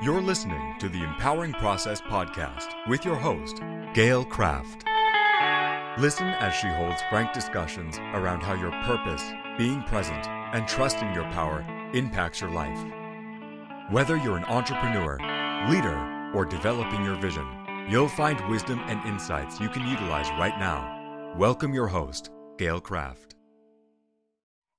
You're listening to the Empowering Process podcast with your host, Gail Kraft. Listen as she holds frank discussions around how your purpose, being present, and trusting your power impacts your life. Whether you're an entrepreneur, leader, or developing your vision, you'll find wisdom and insights you can utilize right now. Welcome your host, Gail Kraft.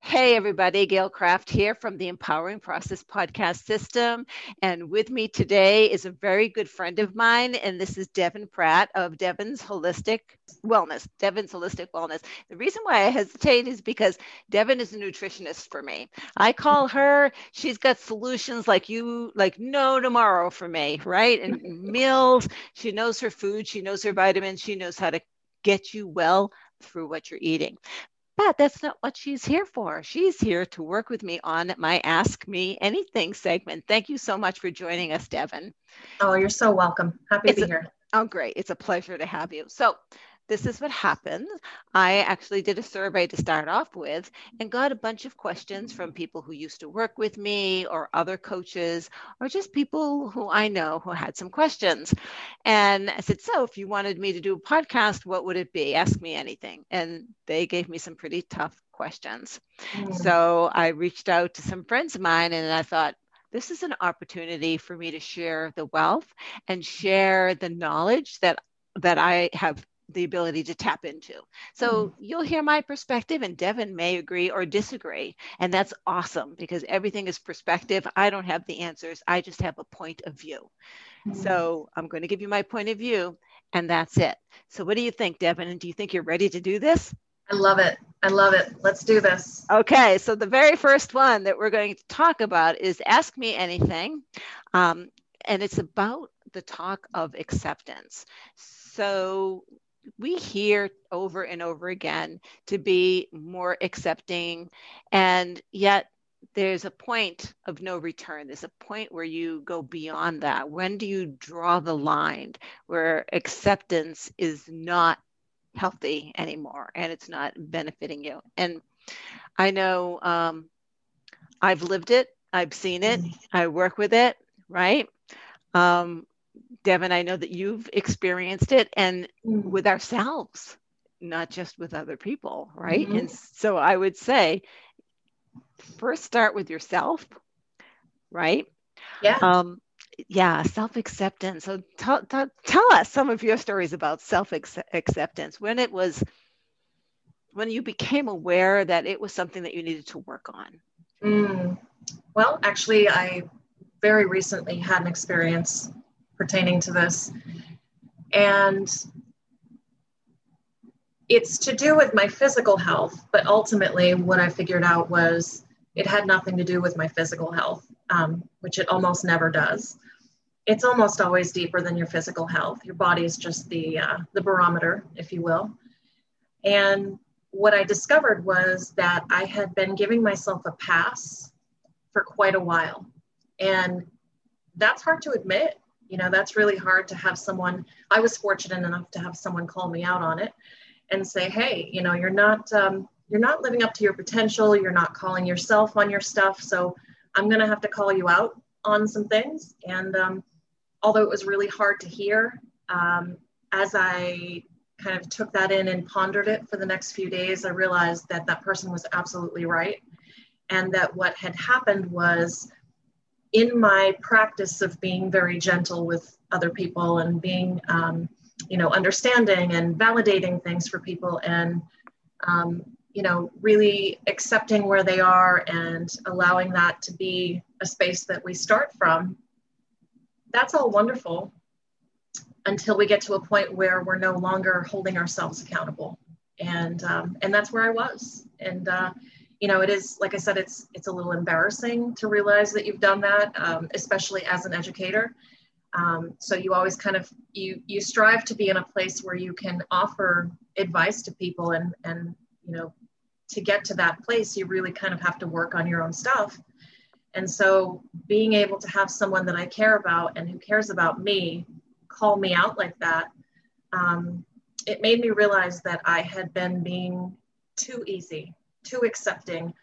Hey, everybody, Gail Kraft here from the Empowering Process Podcast System. And with me today is a very good friend of mine, and this is Devon Pratt of Devon's Holistic Wellness. Devon's Holistic Wellness. The reason why I hesitate is because Devon is a nutritionist for me. I call her, she's got solutions like you, like no tomorrow for me, right? And meals, she knows her food, she knows her vitamins, she knows how to get you well through what you're eating. But that's not what she's here for. She's here to work with me on my Ask Me Anything segment. Thank you so much for joining us, Devon. Oh, you're so welcome. Happy it's to be a, here. Oh, great. It's a pleasure to have you. So, this is what happened. I actually did a survey to start off with and got a bunch of questions from people who used to work with me or other coaches or just people who I know who had some questions. And I said, So if you wanted me to do a podcast, what would it be? Ask me anything. And they gave me some pretty tough questions. Mm. So I reached out to some friends of mine and I thought, this is an opportunity for me to share the wealth and share the knowledge that that I have the ability to tap into. So mm. you'll hear my perspective, and Devon may agree or disagree. And that's awesome because everything is perspective. I don't have the answers, I just have a point of view. Mm. So I'm going to give you my point of view, and that's it. So, what do you think, Devon? And do you think you're ready to do this? I love it. I love it. Let's do this. Okay. So, the very first one that we're going to talk about is Ask Me Anything. Um, and it's about the talk of acceptance. So, we hear over and over again to be more accepting and yet there's a point of no return. There's a point where you go beyond that. When do you draw the line where acceptance is not healthy anymore and it's not benefiting you? And i know um, i've lived it. I've seen it. Mm-hmm. i work with it right? Um, Devon, I know that you've experienced it and mm-hmm. with ourselves, not just with other people, right? Mm-hmm. And so I would say first start with yourself, right? Yeah. Um, yeah, self acceptance. So t- t- tell us some of your stories about self acceptance when it was, when you became aware that it was something that you needed to work on. Mm. Well, actually, I very recently had an experience pertaining to this. And it's to do with my physical health, but ultimately, what I figured out was it had nothing to do with my physical health, um, which it almost never does. It's almost always deeper than your physical health. Your body is just the uh, the barometer, if you will. And what I discovered was that I had been giving myself a pass for quite a while, and that's hard to admit you know that's really hard to have someone i was fortunate enough to have someone call me out on it and say hey you know you're not um, you're not living up to your potential you're not calling yourself on your stuff so i'm going to have to call you out on some things. And um, although it was really hard to hear um, as i kind of took that in and pondered it for the next few days i realized that that person was absolutely right and that what had happened was in my practice of being very gentle with other people and being um, you know understanding and validating things for people and um, you know really accepting where they are and allowing that to be a space that we start from that's all wonderful until we get to a point where we're no longer holding ourselves accountable. And um, and that's where i was. And uh, you know it is like i said it's it's a little embarrassing to realize that you've done that um, especially as an educator. Um, so you always kind of you you strive to be in a place where you can offer advice to people and and you know to get to that place you really kind of have to work on your own stuff. And so being able to have someone that i care about and who cares about me call me out like that um, it made me realize that i had been being too easy too accepting,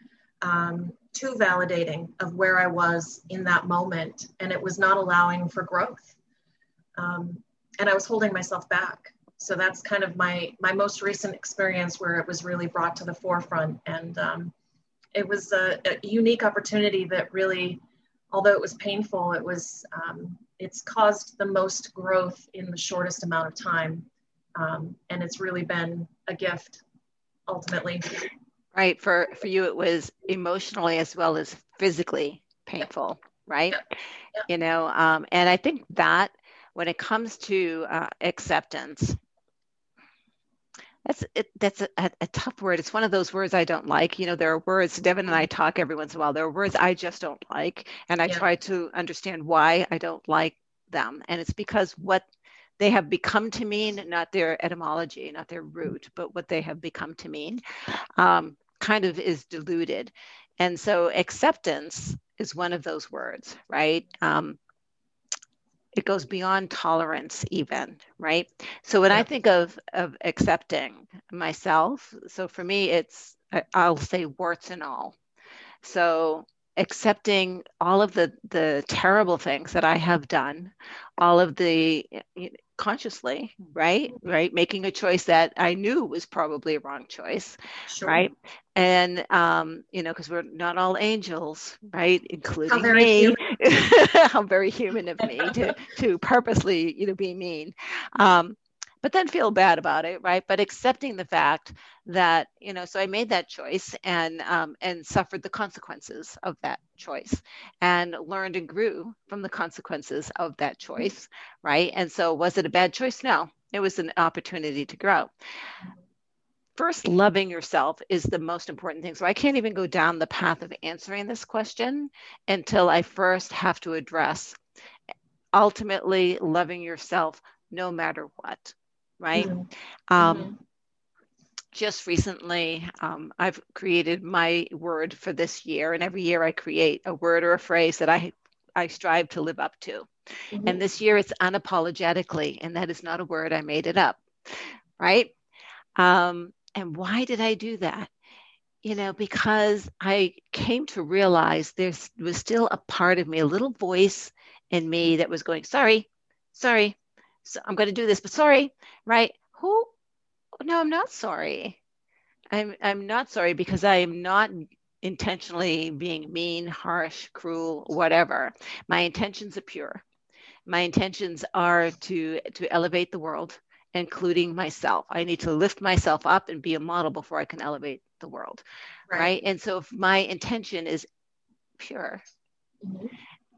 um, too validating of where I was in that moment, and it was not allowing for growth. Um, and I was holding myself back. So that's kind of my my most recent experience where it was really brought to the forefront, and um, it was a, a, unique opportunity that really, although it was painful, it was um, it's caused the most growth in the shortest amount of time, um, and it's really been a gift ultimately right for for you it was emotionally as well as physically painful right? Yeah. Yeah. you know um, and i think that when it comes to uh, acceptance that's it, that's a, a, tough word. It's one of those words i don't like. You know there are words devon and i talk every once in a while. There are words i just don't like and i yeah. try to understand why i don't like them. And it's because what they have become to mean not their etymology not their root but what they have become to mean. Um, kind of is diluted. And so acceptance is one of those words, right? Um, it goes beyond tolerance even right so when yeah. i think of of accepting myself so for me it's i'll say warts and all so accepting all of the the terrible things that i have done all of the consciously right? Right? Making a choice that i knew was probably a wrong choice sure. right? And um, you know because we're not all angels right? Including how me. how very human of me to to purposely you know be mean. Um, but then feel bad about it right? But accepting the fact that you know so i made that choice and um, and suffered the consequences of that choice and learned and grew from the consequences of that choice right? And so was it a bad choice? No it was an opportunity to grow. First loving yourself is the most important thing. So i can't even go down the path of answering this question until i first have to address ultimately loving yourself no matter what right? Mm-hmm. Um, mm-hmm. Just recently, um, I've created my word for this year, and every year I create a word or a phrase that I I strive to live up to. Mm-hmm. And this year it's unapologetically, and that is not a word I made it up, right? Um, and why did I do that? You know, because I came to realize there was still a part of me, a little voice in me that was going, sorry, sorry, so I'm going to do this, but sorry, right? Who? No, I'm not sorry. I'm I'm not sorry because I am not intentionally being mean, harsh, cruel, whatever. My intentions are pure. My intentions are to to elevate the world, including myself. I need to lift myself up and be a model before I can elevate the world. Right. right? And so if my intention is pure, mm-hmm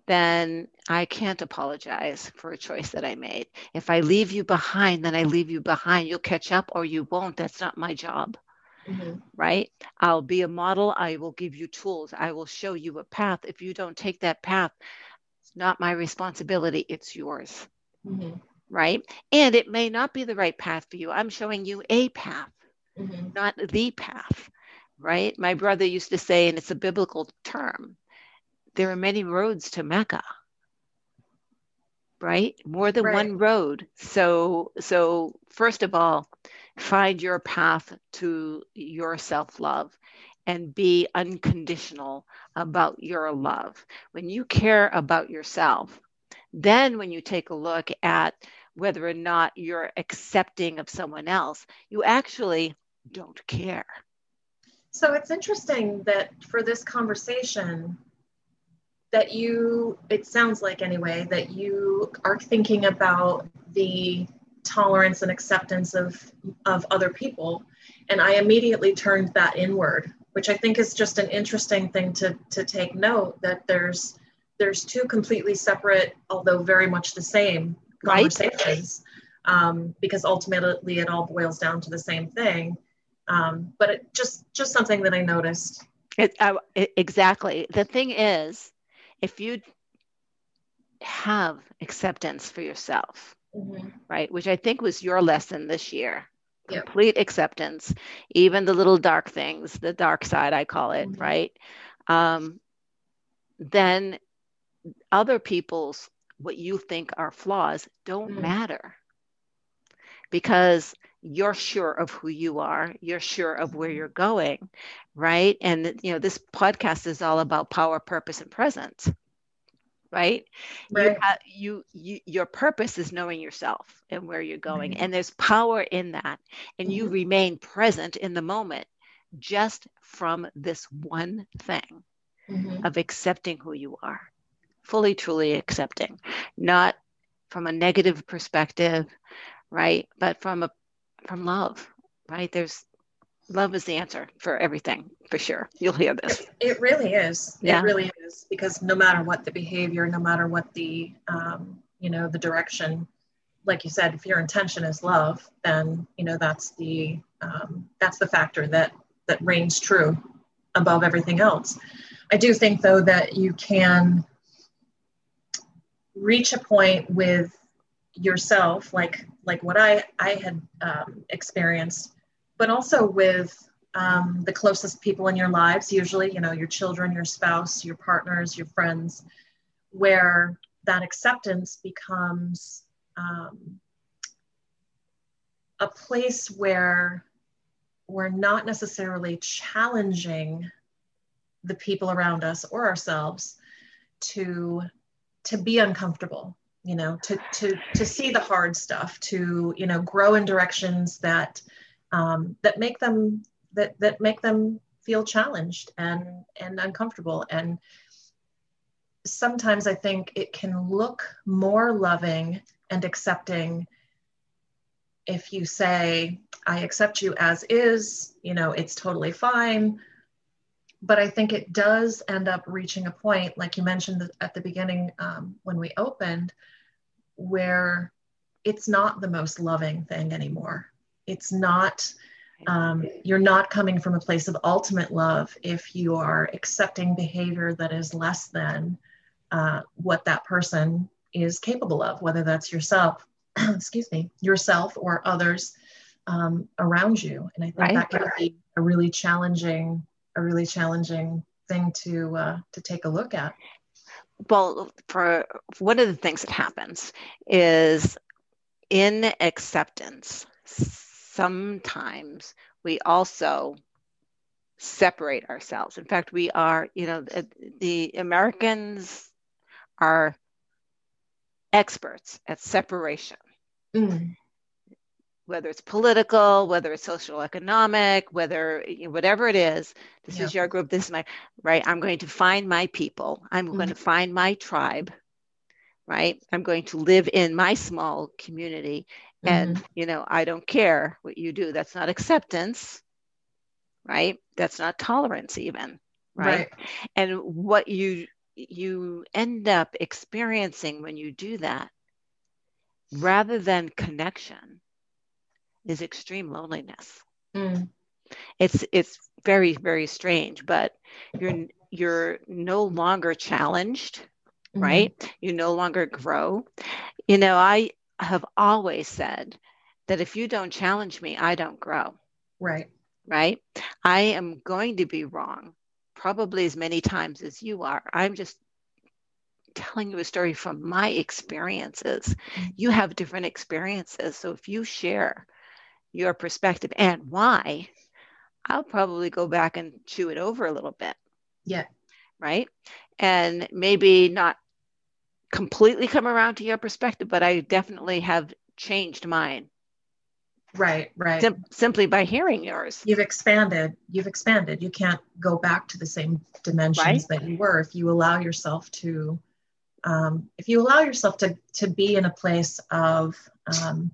then I can't apologize for a choice that I made. If I leave you behind, then I leave you behind. You'll catch up or you won't. That's not my job. Mm-hmm. Right? I'll be a model. I will give you tools. I will show you a path. If you don't take that path, it's not my responsibility, it's yours. Mm-hmm. Right? And it may not be the right path for you. I'm showing you a path, mm-hmm. not the path. Right? My brother used to say, and it's a biblical term, there are many roads to Mecca right? More than right. one road. So so first of all find your path to your self-love and be unconditional about your love. When you care about yourself then when you take a look at whether or not you're accepting of someone else you actually don't care. So it's interesting that for this conversation that you, it sounds like anyway, that you are thinking about the tolerance and acceptance of, of other people. And I immediately turned that inward, which I think is just an interesting thing to, to take note that there's there's two completely separate, although very much the same conversations, right. um, because ultimately it all boils down to the same thing. Um, but it just just something that I noticed. It, uh, it, exactly. The thing is, if you have acceptance for yourself, mm-hmm. right, which I think was your lesson this year, complete acceptance, even the little dark things, the dark side, I call it, mm-hmm. right? Um, then other people's what you think are flaws don't mm-hmm. matter because you're sure of who you are you're sure of where you're going right and you know this podcast is all about power purpose and presence right, right. You, have, you, you your purpose is knowing yourself and where you're going and there's power in that and mm-hmm. you remain present in the moment just from this one thing mm-hmm. of accepting who you are fully truly accepting not from a negative perspective right but from a from love right? There's love is the answer for everything for sure. You'll hear this. It, it really is. Yeah. it really is because no matter what the behavior no matter what the um, you know the direction like you said if your intention is love then you know that's the um, that's the factor that that reigns true above everything else. I do think though that you can reach a point with yourself like like what i i had um, experienced but also with um, the closest people in your lives, usually, you know, your children, your spouse, your partners, your friends, where that acceptance becomes um, a place where we're not necessarily challenging the people around us or ourselves to to be uncomfortable you know to to to see the hard stuff to you know grow in directions that um, that make them that that make them feel challenged and and uncomfortable. And sometimes i think it can look more loving and accepting if you say i accept you as is you know it's totally fine. But i think it does end up reaching a point like you mentioned at the beginning um, when we opened where it's not the most loving thing anymore. It's not um, you're not coming from a place of ultimate love if you are accepting behavior that is less than uh, what that person is capable of whether that's yourself excuse me yourself or others um, around you. And i think right. that can be a really challenging a really challenging thing to uh, to take a look at well for one of the things that happens is in acceptance sometimes we also separate ourselves. In fact, we are, you know, the, the Americans are experts at separation. Mm. Whether it's political, whether it's social economic, whether whatever it is, this yeah. is your group, this is my right. I'm going to find my people. I'm mm-hmm. going to find my tribe, right? I'm going to live in my small community and mm-hmm. you know i don't care what you do that's not acceptance right that's not tolerance even right, right. and what you you end up experiencing when you do that rather than connection is extreme loneliness mm. it's it's very very strange but you're you're no longer challenged mm-hmm. right you no longer grow you know i have always said that if you don't challenge me, I don't grow. Right. Right. I am going to be wrong probably as many times as you are. I'm just telling you a story from my experiences. Mm-hmm. You have different experiences. So if you share your perspective and why, I'll probably go back and chew it over a little bit. Yeah. Right. And maybe not completely come around to your perspective, but I definitely have changed mine. Right, right. Sim- simply by hearing yours. You've expanded. You've expanded. You can't go back to the same dimensions right? that you were if you allow yourself to. Um, if you allow yourself to to be in a place of, um,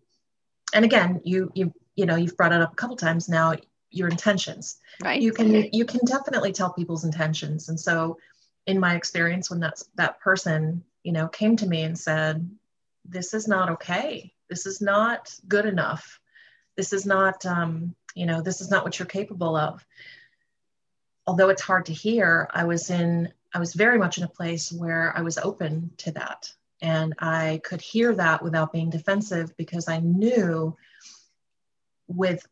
and again, you you you know you've brought it up a couple times now. Your intentions. Right. You can you can definitely tell people's intentions, and so in my experience, when that's that person you know, came to me and said, This is not okay. This is not good enough. This is not, um, you know, this is not what you're capable of. Although it's hard to hear, I was in, I was very much in a place where I was open to that. And I could hear that without being defensive because I knew with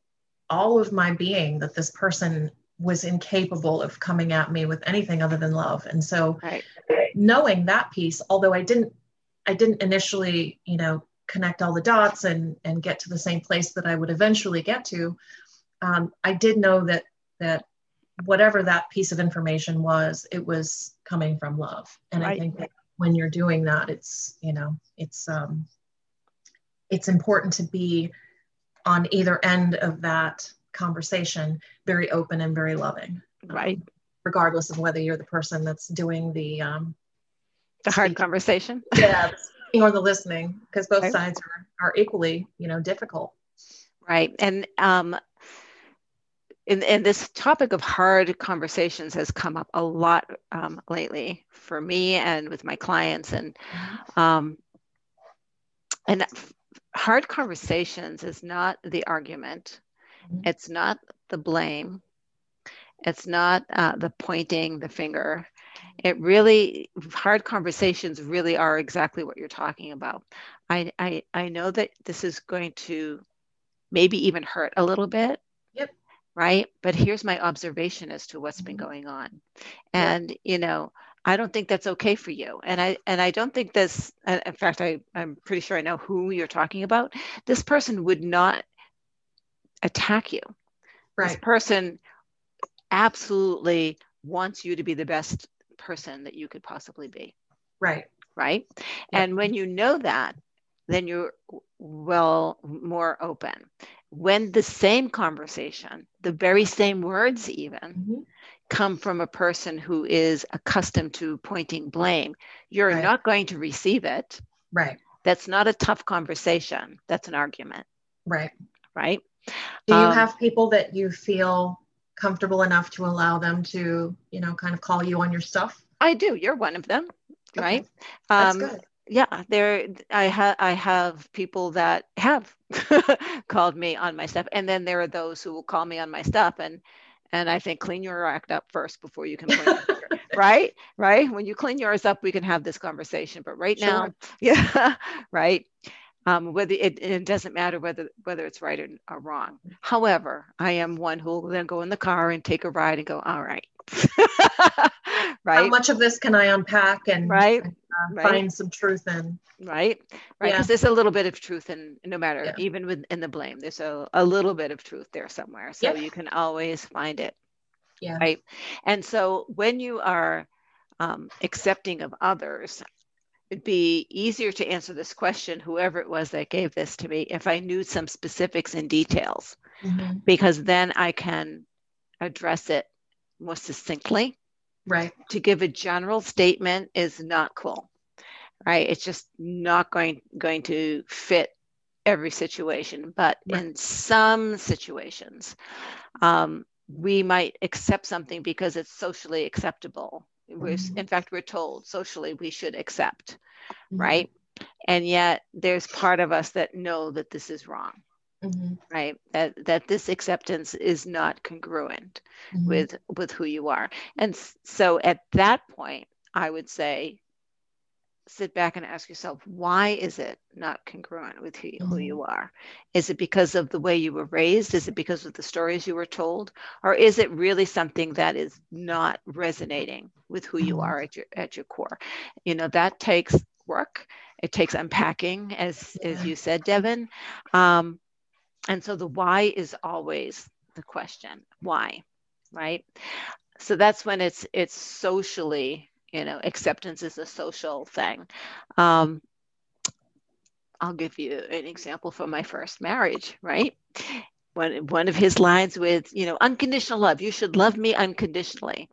all of my being that this person was incapable of coming at me with anything other than love. And so right. knowing that piece, although I didn't I didn't initially, you know, connect all the dots and and get to the same place that I would eventually get to, um, I did know that that whatever that piece of information was, it was coming from love. And right. I think that when you're doing that, it's you know it's um, it's important to be on either end of that conversation very open and very loving right um, regardless of whether you're the person that's doing the um, the hard speaking. conversation yeah or the listening because both right. sides are, are equally you know difficult right and um and, and this topic of hard conversations has come up a lot um, lately for me and with my clients and mm-hmm. um, and hard conversations is not the argument. Mm-hmm. it's not the blame. It's not uh, the pointing the finger. It really hard conversations really are exactly what you're talking about. I i, I know that this is going to maybe even hurt a little bit. Yep. Right? But here's my observation as to what's been mm-hmm. going on. And yep. you know I don't think that's okay for you. And I and I don't think this. In fact, I I'm pretty sure I know who you're talking about. This person would not attack you. Right. This person absolutely wants you to be the best person that you could possibly be. Right. Right. Yep. And when you know that, then you're well more open. When the same conversation, the very same words, even. Mm-hmm come from a person who is accustomed to pointing blame, you're right. not going to receive it. Right. That's not a tough conversation. That's an argument. Right. Right. Do you um, have people that you feel comfortable enough to allow them to, you know, kind of call you on your stuff? I do. You're one of them. Okay. Right. That's um, good. Yeah, there I have I have people that have called me on my stuff, and then there are those who will call me on my stuff, and and I think clean your act up first before you can point right? Right? When you clean yours up, we can have this conversation. But right sure. now, yeah, right. Um, whether it, it, doesn't matter whether whether it's right or, or, wrong. However, I am one who will then go in the car and take a ride and go, all right, right. How much of this can I unpack and right, uh, right. find some truth in? Right, right. Because yeah. there's a little bit of truth in no matter, yeah. even within the blame, there's a, a little bit of truth there somewhere. So you can always find it. Yeah. Right. And so when you are um, accepting of others, it'd be easier to answer this question, whoever it was that gave this to me, if I knew some specifics and details, mm-hmm. because then I can address it more succinctly. Right. To give a general statement is not cool. Right. It's just not going going to fit every situation. But right. in some situations, um, we might accept something because it's socially acceptable. Mm-hmm. In fact, we're told socially we should accept, mm-hmm. right? And yet there's part of us that know that this is wrong mm-hmm. right that that this acceptance is not congruent mm-hmm. with with who you are and so at that point i would say sit back and ask yourself why is it not congruent with who, mm-hmm. who you are is it because of the way you were raised is it because of the stories you were told or is it really something that is not resonating with who you mm-hmm. are at your at your core you know that takes work it takes unpacking as yeah. as you said devon um, and so the why is always the question why right? So that's when it's it's socially you know acceptance is a social thing. Um, i'll give you an example from my first marriage right? One, one of his lines with you know unconditional love. You should love me unconditionally.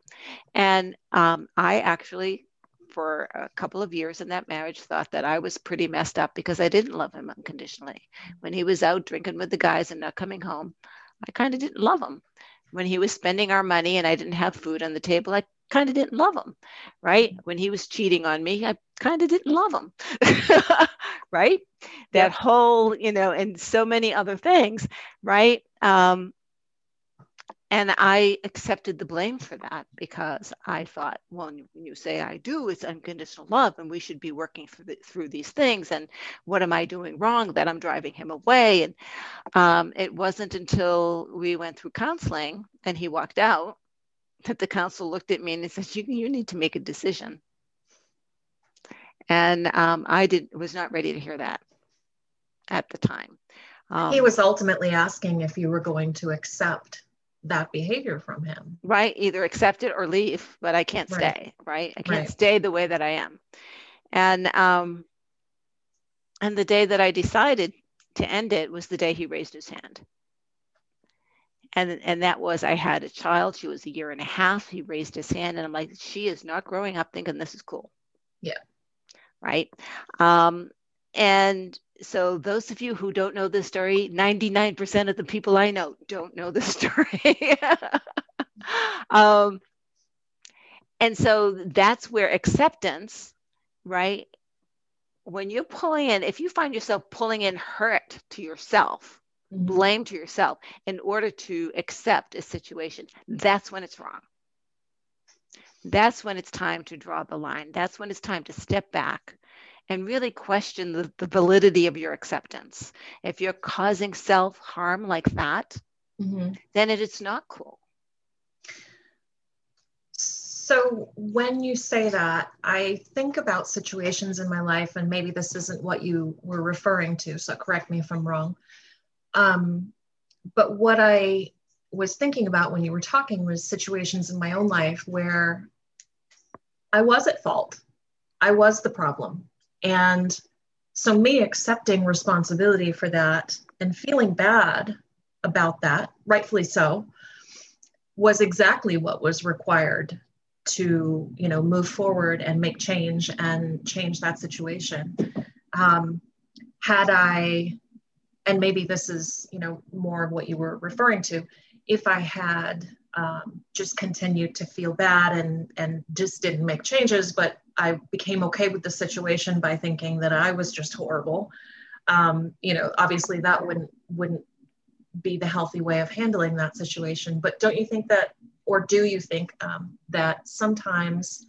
And um, i actually for a couple of years in that marriage thought that I was pretty messed up because I didn't love him unconditionally. When he was out drinking with the guys and not coming home, I kind of didn't love him. When he was spending our money and I didn't have food on the table, I kind of didn't love him. Right? When he was cheating on me, I kind of didn't love him. right? That yeah. whole, you know, and so many other things, right? Um, and I accepted the blame for that because I thought, well, when you say I do, it's unconditional love, and we should be working the, through these things. And what am I doing wrong that I'm driving him away? And um, it wasn't until we went through counseling and he walked out that the counsel looked at me and he said, "You, you need to make a decision." And um, I did was not ready to hear that. at the time. Um, he was ultimately asking if you were going to accept that behavior from him. Right. Either accept it or leave, but I can't right. stay. Right. I can't right. stay the way that I am. And um, and the day that I decided to end it was the day he raised his hand. And and that was I had a child. She was a year and a half. He raised his hand, and I'm like, she is not growing up thinking this is cool. Yeah. Right. Um, and so those of you who don't know this story 99% of the people i know don't know the story. Um, and so that's where acceptance right? When you're pulling in if you find yourself pulling in hurt to yourself mm-hmm. blame to yourself in order to accept a situation that's when it's wrong. That's when it's time to draw the line. That's when it's time to step back and really question the, the validity of your acceptance. If you're causing self harm like that, mm-hmm. then it, it's not cool. So, when you say that, I think about situations in my life, and maybe this isn't what you were referring to, so correct me if I'm wrong. Um, but what I was thinking about when you were talking was situations in my own life where I was at fault. I was the problem. And so, me accepting responsibility for that and feeling bad about that, rightfully so, was exactly what was required to, you know, move forward and make change and change that situation. Um, had I, and maybe this is, you know, more of what you were referring to, if I had um, just continued to feel bad and and just didn't make changes, but I became okay with the situation by thinking that I was just horrible. Um, you know, obviously that wouldn't wouldn't be the healthy way of handling that situation. But don't you think that, or do you think um, that sometimes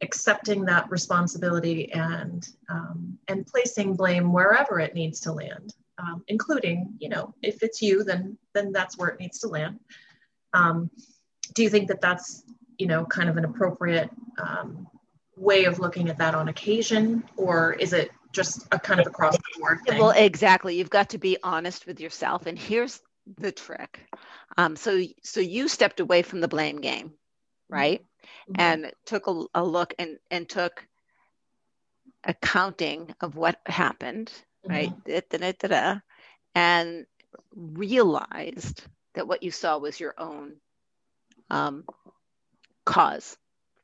accepting that responsibility and um, and placing blame wherever it needs to land, um, including you know if it's you, then then that's where it needs to land. Um, do you think that that's you know kind of an appropriate um, way of looking at that on occasion, or is it just a kind of across the board thing? Well, exactly. You've got to be honest with yourself, and here's the trick. Um, so, so you stepped away from the blame game, right? Mm-hmm. And took a, a, look and and took accounting of what happened, mm-hmm. right? Da, da, da, and realized that what you saw was your own um, cause.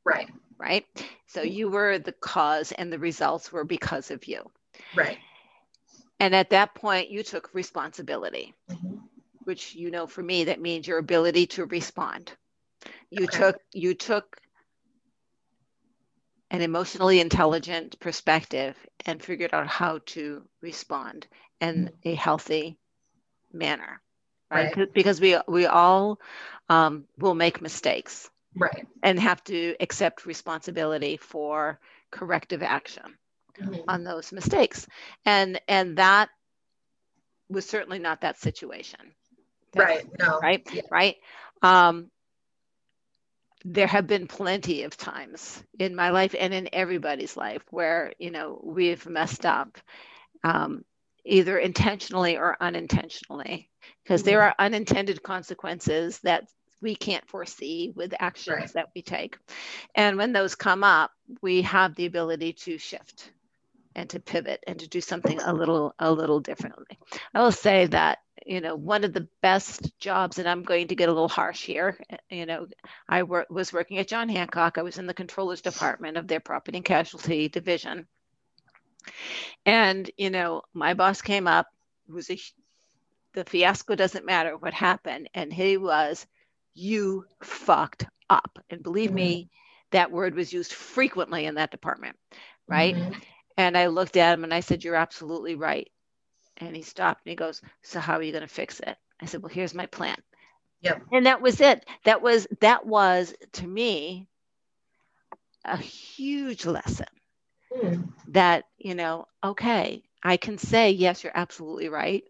Right right? So you were the cause and the results were because of you. Right. And at that point, you took responsibility, mm-hmm. which you know for me, that means your ability to respond. You okay. took you took an emotionally intelligent perspective and figured out how to respond in mm-hmm. a healthy manner right, right. because we we all um, will make mistakes right and have to accept responsibility for corrective action mm-hmm. on those mistakes and and that was certainly not that situation That's, right no right yeah. right um there have been plenty of times in my life and in everybody's life where you know we've messed up um, either intentionally or unintentionally because mm-hmm. there are unintended consequences that we can't foresee with actions right. that we take. And when those come up, we have the ability to shift and to pivot and to do something a little a little differently. I will say that you know one of the best jobs and i'm going to get a little harsh here you know i wor- was working at john hancock i was in the controllers department of their property and casualty division and you know my boss came up was a the fiasco doesn't matter what happened and he was you fucked up. And believe mm-hmm. me, that word was used frequently in that department, right? Mm-hmm. And I looked at him and I said, You're absolutely right. And he stopped and he goes, So how are you going to fix it? I said, Well, here's my plan. Yep. And that was it. That was that was to me a huge lesson. Mm. That, you know, okay, I can say, yes, you're absolutely right.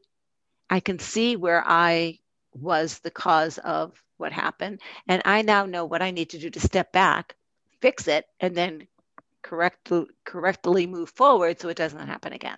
I can see where I was the cause of what happened. And I now know what I need to do to step back, fix it, and then correct, correctly move forward so it doesn't happen again.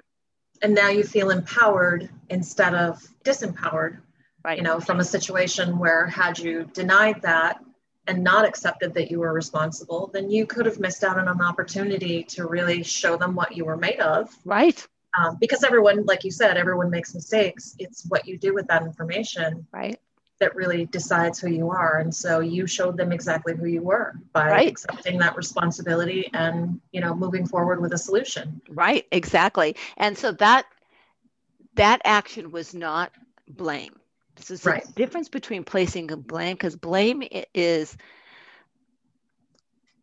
and now you feel empowered instead of disempowered Right. you know from a situation where had you denied that and not accepted that you were responsible then you could have missed out on an opportunity to really show them what you were made of Right. um, because everyone like you said everyone makes mistakes it's what you do with that information Right. That really decides who you are and so you showed them exactly who you were by Right. accepting that responsibility and you know moving forward with a solution Right. Exactly. And so that that action was not blame. This is Right. the difference between placing a blame because blame is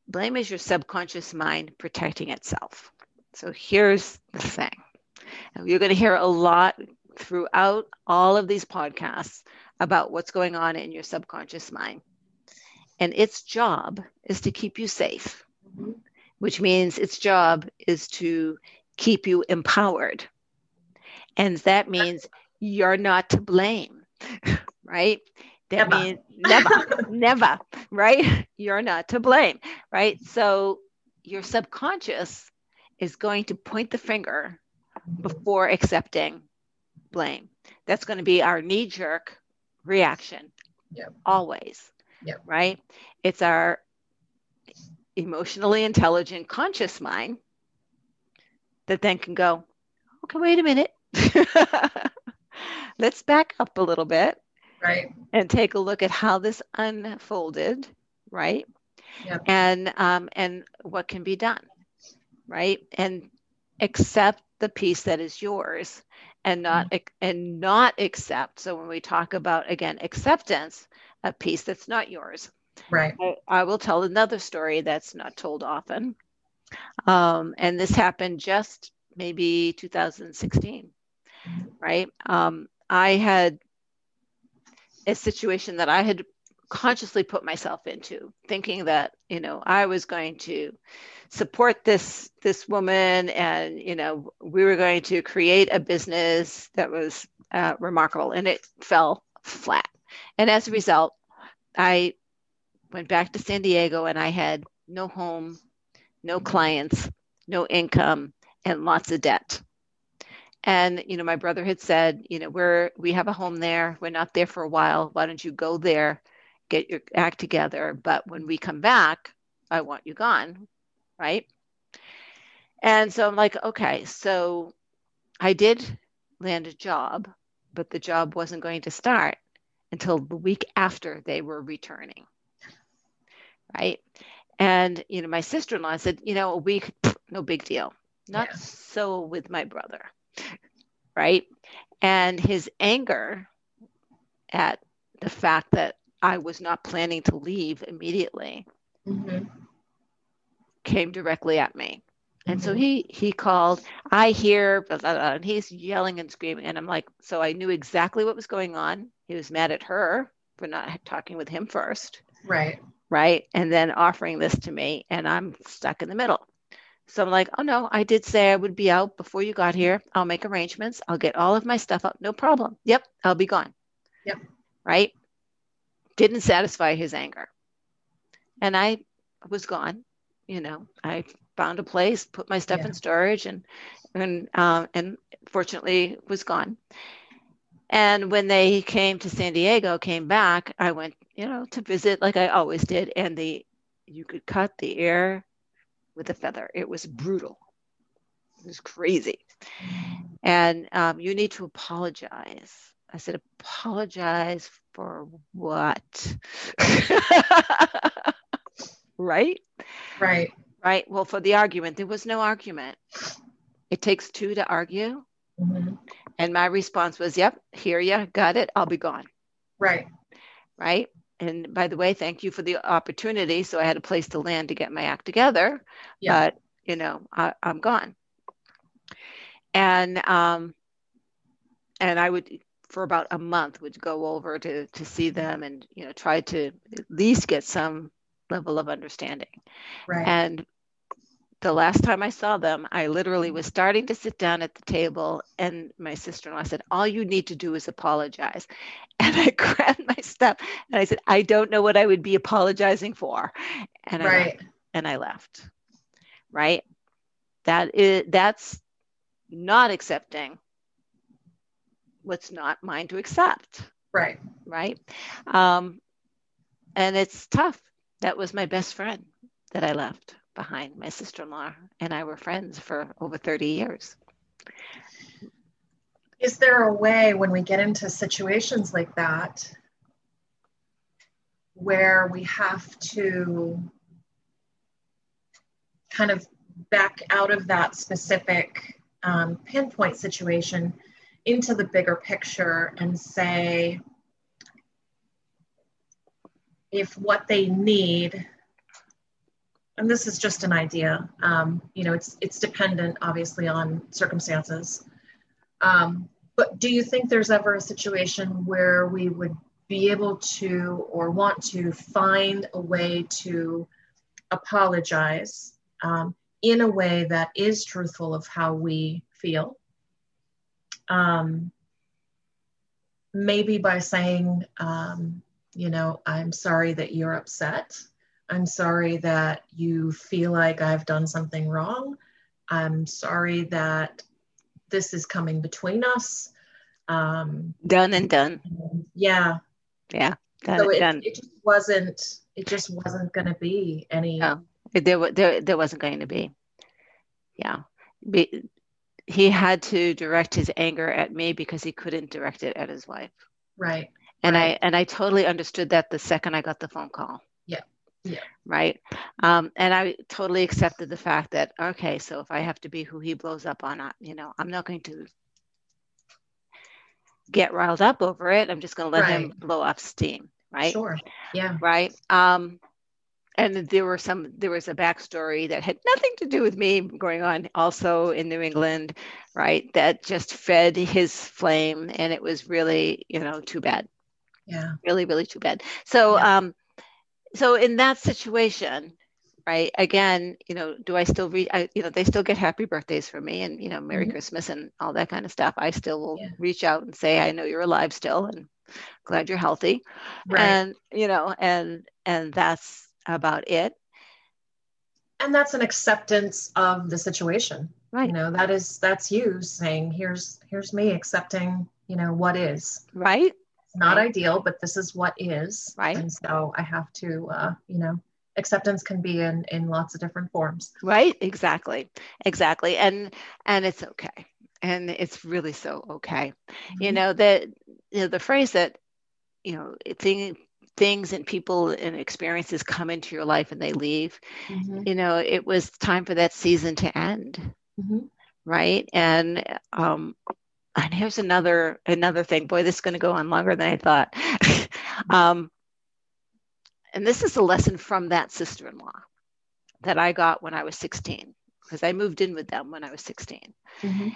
blame is your subconscious mind protecting itself. So here's the thing. And you're going to hear a lot throughout all of these podcasts about what's going on in your subconscious mind. And its job is to keep you safe, which means its job is to keep you empowered. And that means you're not to blame, right? That Never. means never, never, right? You're not to blame, right? So your subconscious is going to point the finger before accepting blame. That's going to be our knee jerk reaction. Yep. Always. Yep. Right? It's our emotionally intelligent conscious mind that then can go, okay, wait a minute. Let's back up a little bit right and take a look at how this unfolded, right? Yep. And um, and what can be done, right? And accept the piece that is yours, and not ac- and not accept. So when we talk about again acceptance, a piece that's not yours. right I, I will tell another story that's not told often, um, and this happened just maybe 2016, right? Um, I had a situation that I had consciously put myself into, thinking that you know I was going to support this this woman, and you know we were going to create a business that was uh, remarkable, and it fell flat. And as a result, I went back to San Diego, and I had no home, no clients, no income, and lots of debt. And you know my brother had said you know we're we have a home there. We're not there for a while. Why don't you go there get your act together but when we come back i want you gone right? And so i'm like okay so i did land a job but the job wasn't going to start until the week after they were returning right? And you know my sister-in-law said you know a week no big deal. Not Yeah. so with my brother right? And his anger at the fact that i was not planning to leave immediately Mhm. came directly at me and so Mhm. he he called i hear blah, blah, blah, and he's yelling and screaming and i'm like so i knew exactly what was going on he was mad at her for not talking with him first right right? And then offering this to me, and I'm stuck in the middle. So I'm like, oh no, I did say I would be out before you got here. I'll make arrangements. I'll get all of my stuff up. No problem. Yep, I'll be gone. Yep. Right? Didn't satisfy his anger. And I was gone. You know, I found a place, put my stuff Yeah. in storage, and and um, and fortunately was gone. And when they came to San Diego, came back, I went, you know, to visit like I always did. And the you could cut the air with a feather. It was brutal. It was crazy. And um, you need to apologize. I said, apologize for what? right? right Right. Well, for the argument, there was no argument. It takes two to argue. Mhm. And my response was, yep, hear ya, got it, I'll be gone. right Right. And by the way, thank you for the opportunity. So I had a place to land to get my act together. Yeah. But, you know, I, I'm gone. And, um, and I would, for about a month, would go over to, to see them and, you know, try to at least get some level of understanding. right And the last time I saw them, I literally was starting to sit down at the table, and my sister in law said, All you need to do is apologize. And I grabbed my stuff and I said, I don't know what I would be apologizing for. And I right left, and I left. Right? That is that's not accepting what's not mine to accept. Right. Right. Um, and it's tough. That was my best friend that I left behind. My sister in law and I were friends for over 30 years. Is there a way when we get into situations like that where we have to kind of back out of that specific um, pinpoint situation into the bigger picture and say if what they need and this is just an idea um, you know it's it's dependent obviously on circumstances um, but do you think there's ever a situation where we would be able to or want to find a way to apologize um, in a way that is truthful of how we feel. Um, maybe by saying, um, you know, I'm sorry that you're upset. I'm sorry that you feel like I've done something wrong. I'm sorry that this is coming between us. Um, done and done. Yeah. Yeah. Done so it, done. it just wasn't, it just wasn't going to be any. No, there, there, there wasn't going to be. Yeah. Be, he had to direct his anger at me because he couldn't direct it at his wife. Right. And right. I and I totally understood that the second I got the phone call. Yeah. Yeah. Right. Um, and I totally accepted the fact that okay, so if I have to be who he blows up on, I, you know, I'm not going to get riled up over it. I'm just going to let right. him blow off steam. Right. Sure. Yeah. Right. Um, and there were some there was a backstory that had nothing to do with me going on also in new england right that just fed his flame and it was really you know too bad yeah really really too bad so yeah. um so in that situation right again you know do i still read I, you know they still get happy birthdays from me and you know merry mm-hmm. christmas and all that kind of stuff i still will yeah. reach out and say i know you're alive still and glad you're healthy right. and you know and and that's about it. And that's an acceptance of the situation. Right. You know, that is that's you saying, here's here's me accepting, you know, what is. Right. It's not right. ideal, but this is what is. Right. And so I have to uh, you know, acceptance can be in in lots of different forms. Right. Exactly. Exactly. And and it's okay. And it's really so okay. Mm-hmm. You know, that you know, the phrase that you know, thing things and people and experiences come into your life and they leave mm-hmm. you know it was time for that season to end mm-hmm. right? And um and here's another another thing. Boy this is going to go on longer than i thought. Um and this is a lesson from that sister-in-law that i got when i was 16 because i moved in with them when i was 16 mm-hmm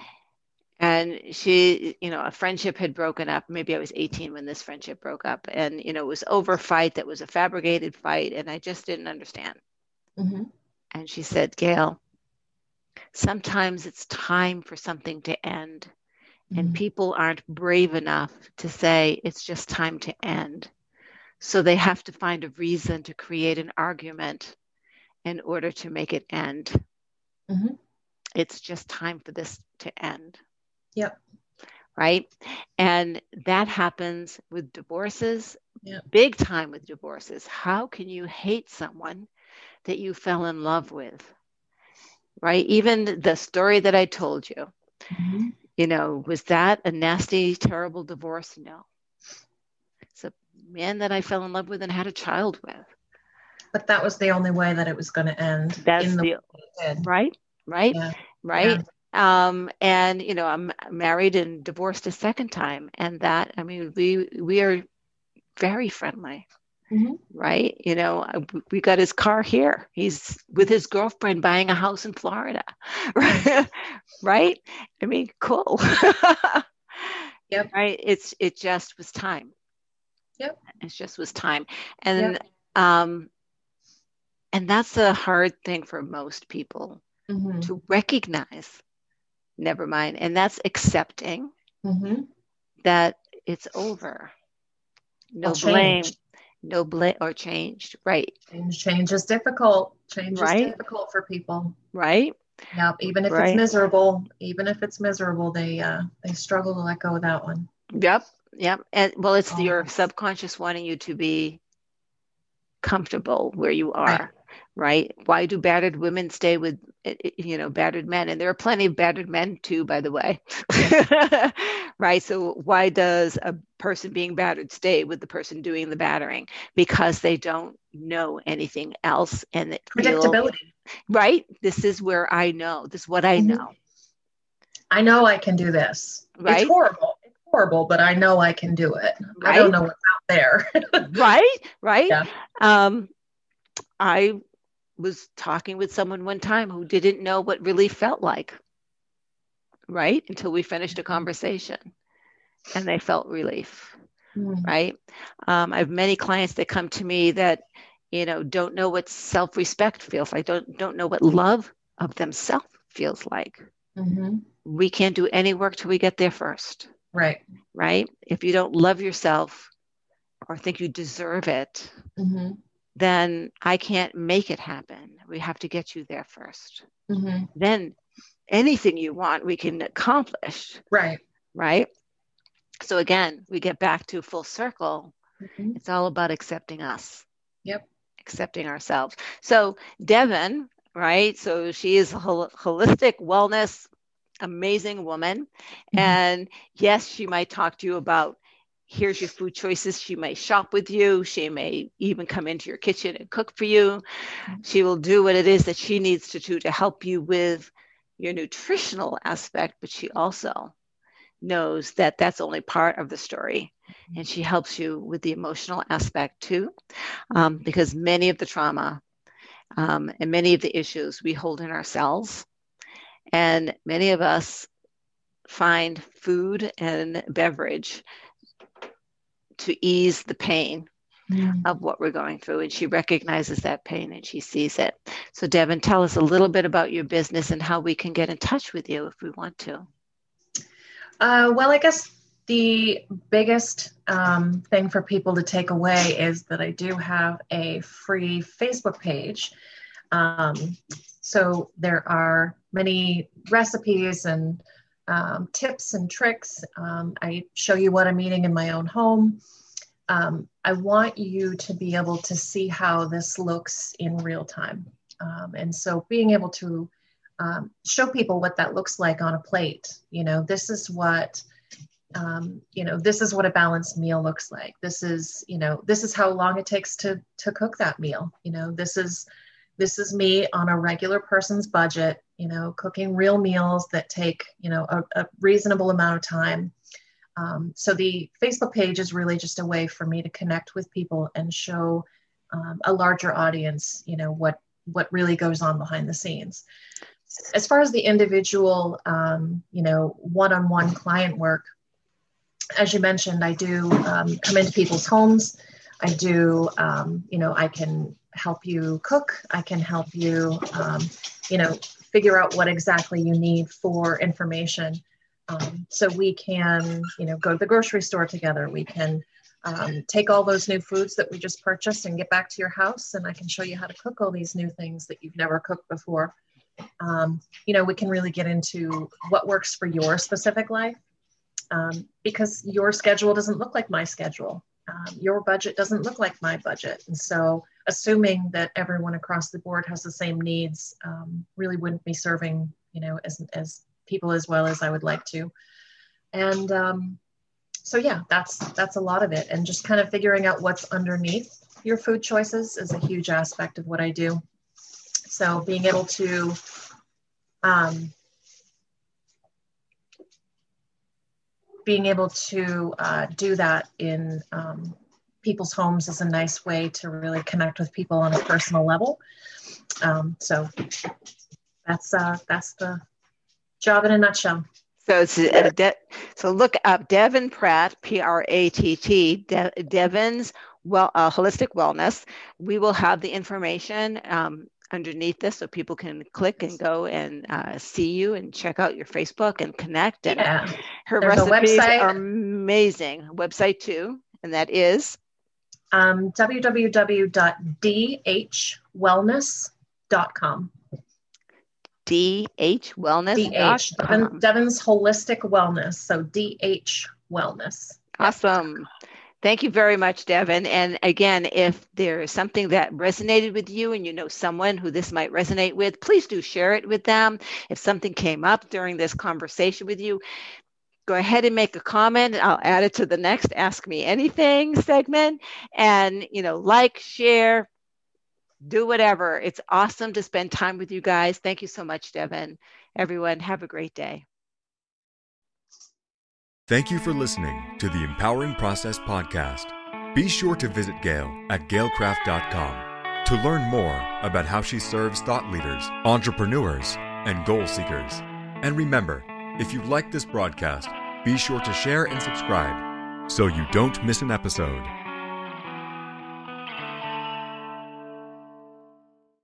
and she you know a friendship had broken up maybe i was 18 when this friendship broke up and you know it was over fight that was a fabricated fight and i just didn't understand mm-hmm. and she said gail sometimes it's time for something to end mm-hmm. and people aren't brave enough to say it's just time to end so they have to find a reason to create an argument in order to make it end mm-hmm. it's just time for this to end Yep. Right. And that happens with divorces, yep. big time with divorces. How can you hate someone that you fell in love with? Right. Even the story that I told you, mm-hmm. you know, was that a nasty, terrible divorce? No. It's a man that I fell in love with and had a child with. But that was the only way that it was going to end. That's the, the right, right, yeah. right. Yeah um, and you know i'm married and divorced a second time and that i mean we we are very friendly mm-hmm. right? You know we got his car here. He's with his girlfriend buying a house in florida right? I mean cool. Yep. Right? It's it just was time. Yep. It just was time. And yep. um and that's a hard thing for most people mm-hmm. to recognize never mind. And that's accepting mm-hmm. that it's over. No blame. No blame or changed. Right. Change, change is difficult. Change right? is difficult for people. Right. Yep. Even if Right. it's miserable, even if it's miserable, they uh, they struggle to let go of that one. Yep. Yep. And well, it's your Oh. subconscious wanting you to be comfortable where you are. Right. Why do battered women stay with, eh, eh, you know, battered men? And there are plenty of battered men too, by the way. right. So why does a person being battered stay with the person doing the battering? Because they don't know anything else and it Predictability. right. This is where I know. This is what I Mhm. know. I know I can do this. Right. It's horrible. It's horrible, but I know I can do it. I don't know what's out there. right right Yeah. um i was talking with someone one time who didn't know what relief felt like right? Until we finished a conversation and they felt relief Mm, right? Um, i have many clients that come to me that you know don't know what self-respect feels like don't don't know what love of themselves feels like. Mhm. we can't do any work till we get there first. Right. right? If you don't love yourself or think you deserve it hmm then I can't make it happen. We have to get you there first. hmm Then anything you want, we can accomplish, Right. right? So again, we get back to full circle. Mhm. It's all about accepting us. Yep. Accepting ourselves. So Devon, right? So she is a hol- holistic wellness, amazing woman. Mhm. And yes, she might talk to you about here's your food choices. She may shop with you. She may even come into your kitchen and cook for you. She will do what it is that she needs to do to help you with your nutritional aspect, but she also knows that that's only part of the story. And she helps you with the emotional aspect too, um, because many of the trauma um, and many of the issues we hold in ourselves. And many of us find food and beverage to ease the pain Mm. of what we're going through. And she recognizes that pain and she sees it. So, Devon, tell us a little bit about your business and how we can get in touch with you if we want to. Uh, well, I guess the biggest um, thing for people to take away is that I do have a free Facebook page. Um, so there are many recipes and um, tips and tricks. Um, I show you what I'm eating in my own home. Um, I want you to be able to see how this looks in real time. Um, and so being able to um, show people what that looks like on a plate. You know, this is what, um, you know, this is what a balanced meal looks like. This is, you know, this is how long it takes to to cook that meal. You know, this is this is me on a regular person's budget. You know, cooking real meals that take you know a, a reasonable amount of time. Um, so the Facebook page is really just a way for me to connect with people and show um, a larger audience, you know, what what really goes on behind the scenes as far as the individual um, you know one-on-one client work as you mentioned i do um, come into people's homes i do um, you know i can help you cook. I can help you um, you know figure out what exactly you need for information. Um, so we can you know go to the grocery store together. We can um, take all those new foods that we just purchased and get back to your house and i can show you how to cook all these new things that you've never cooked before. Um, you know, we can really get into what works for your specific life um, because your schedule doesn't look like my schedule. Um, your budget doesn't look like my budget. And so, assuming that everyone across the board has the same needs um, really wouldn't be serving, you know, as, as people as well as I would like to. And um, so, yeah, that's that's a lot of it. And just kind of figuring out what's underneath your food choices is a huge aspect of what I do. So being able to um, being able to uh, do that in um, people's homes is a nice way to really connect with people on a personal level. Um, so that's uh, that's the job in a nutshell. So it's uh, De- so look up Devon Pratt, P R A T T, De- Devon's well uh, holistic wellness. We will have the information um, underneath this so people can click and go and uh, see you and check out your Facebook and connect. And Yeah. her There's recipes website. are amazing. Website too, and that is Um, www.dhwellness.com. DH Wellness. DH, Devon, Devon's Holistic Wellness. So DH Wellness. Awesome. Thank you very much, Devon. And again, if there is something that resonated with you and you know someone who this might resonate with, please do share it with them. If something came up during this conversation with you, go ahead and make a comment. I'll add it to the next Ask Me Anything segment. And, you know, like, share, do whatever. It's awesome to spend time with you guys. Thank you so much, Devon. Everyone, have a great day. Thank you for listening to the Empowering Process Podcast. Be sure to visit Gail at gailkraft.com to learn more about how she serves thought leaders, entrepreneurs, and goal seekers. And remember, if you like this broadcast, be sure to share and subscribe so you don't miss an episode.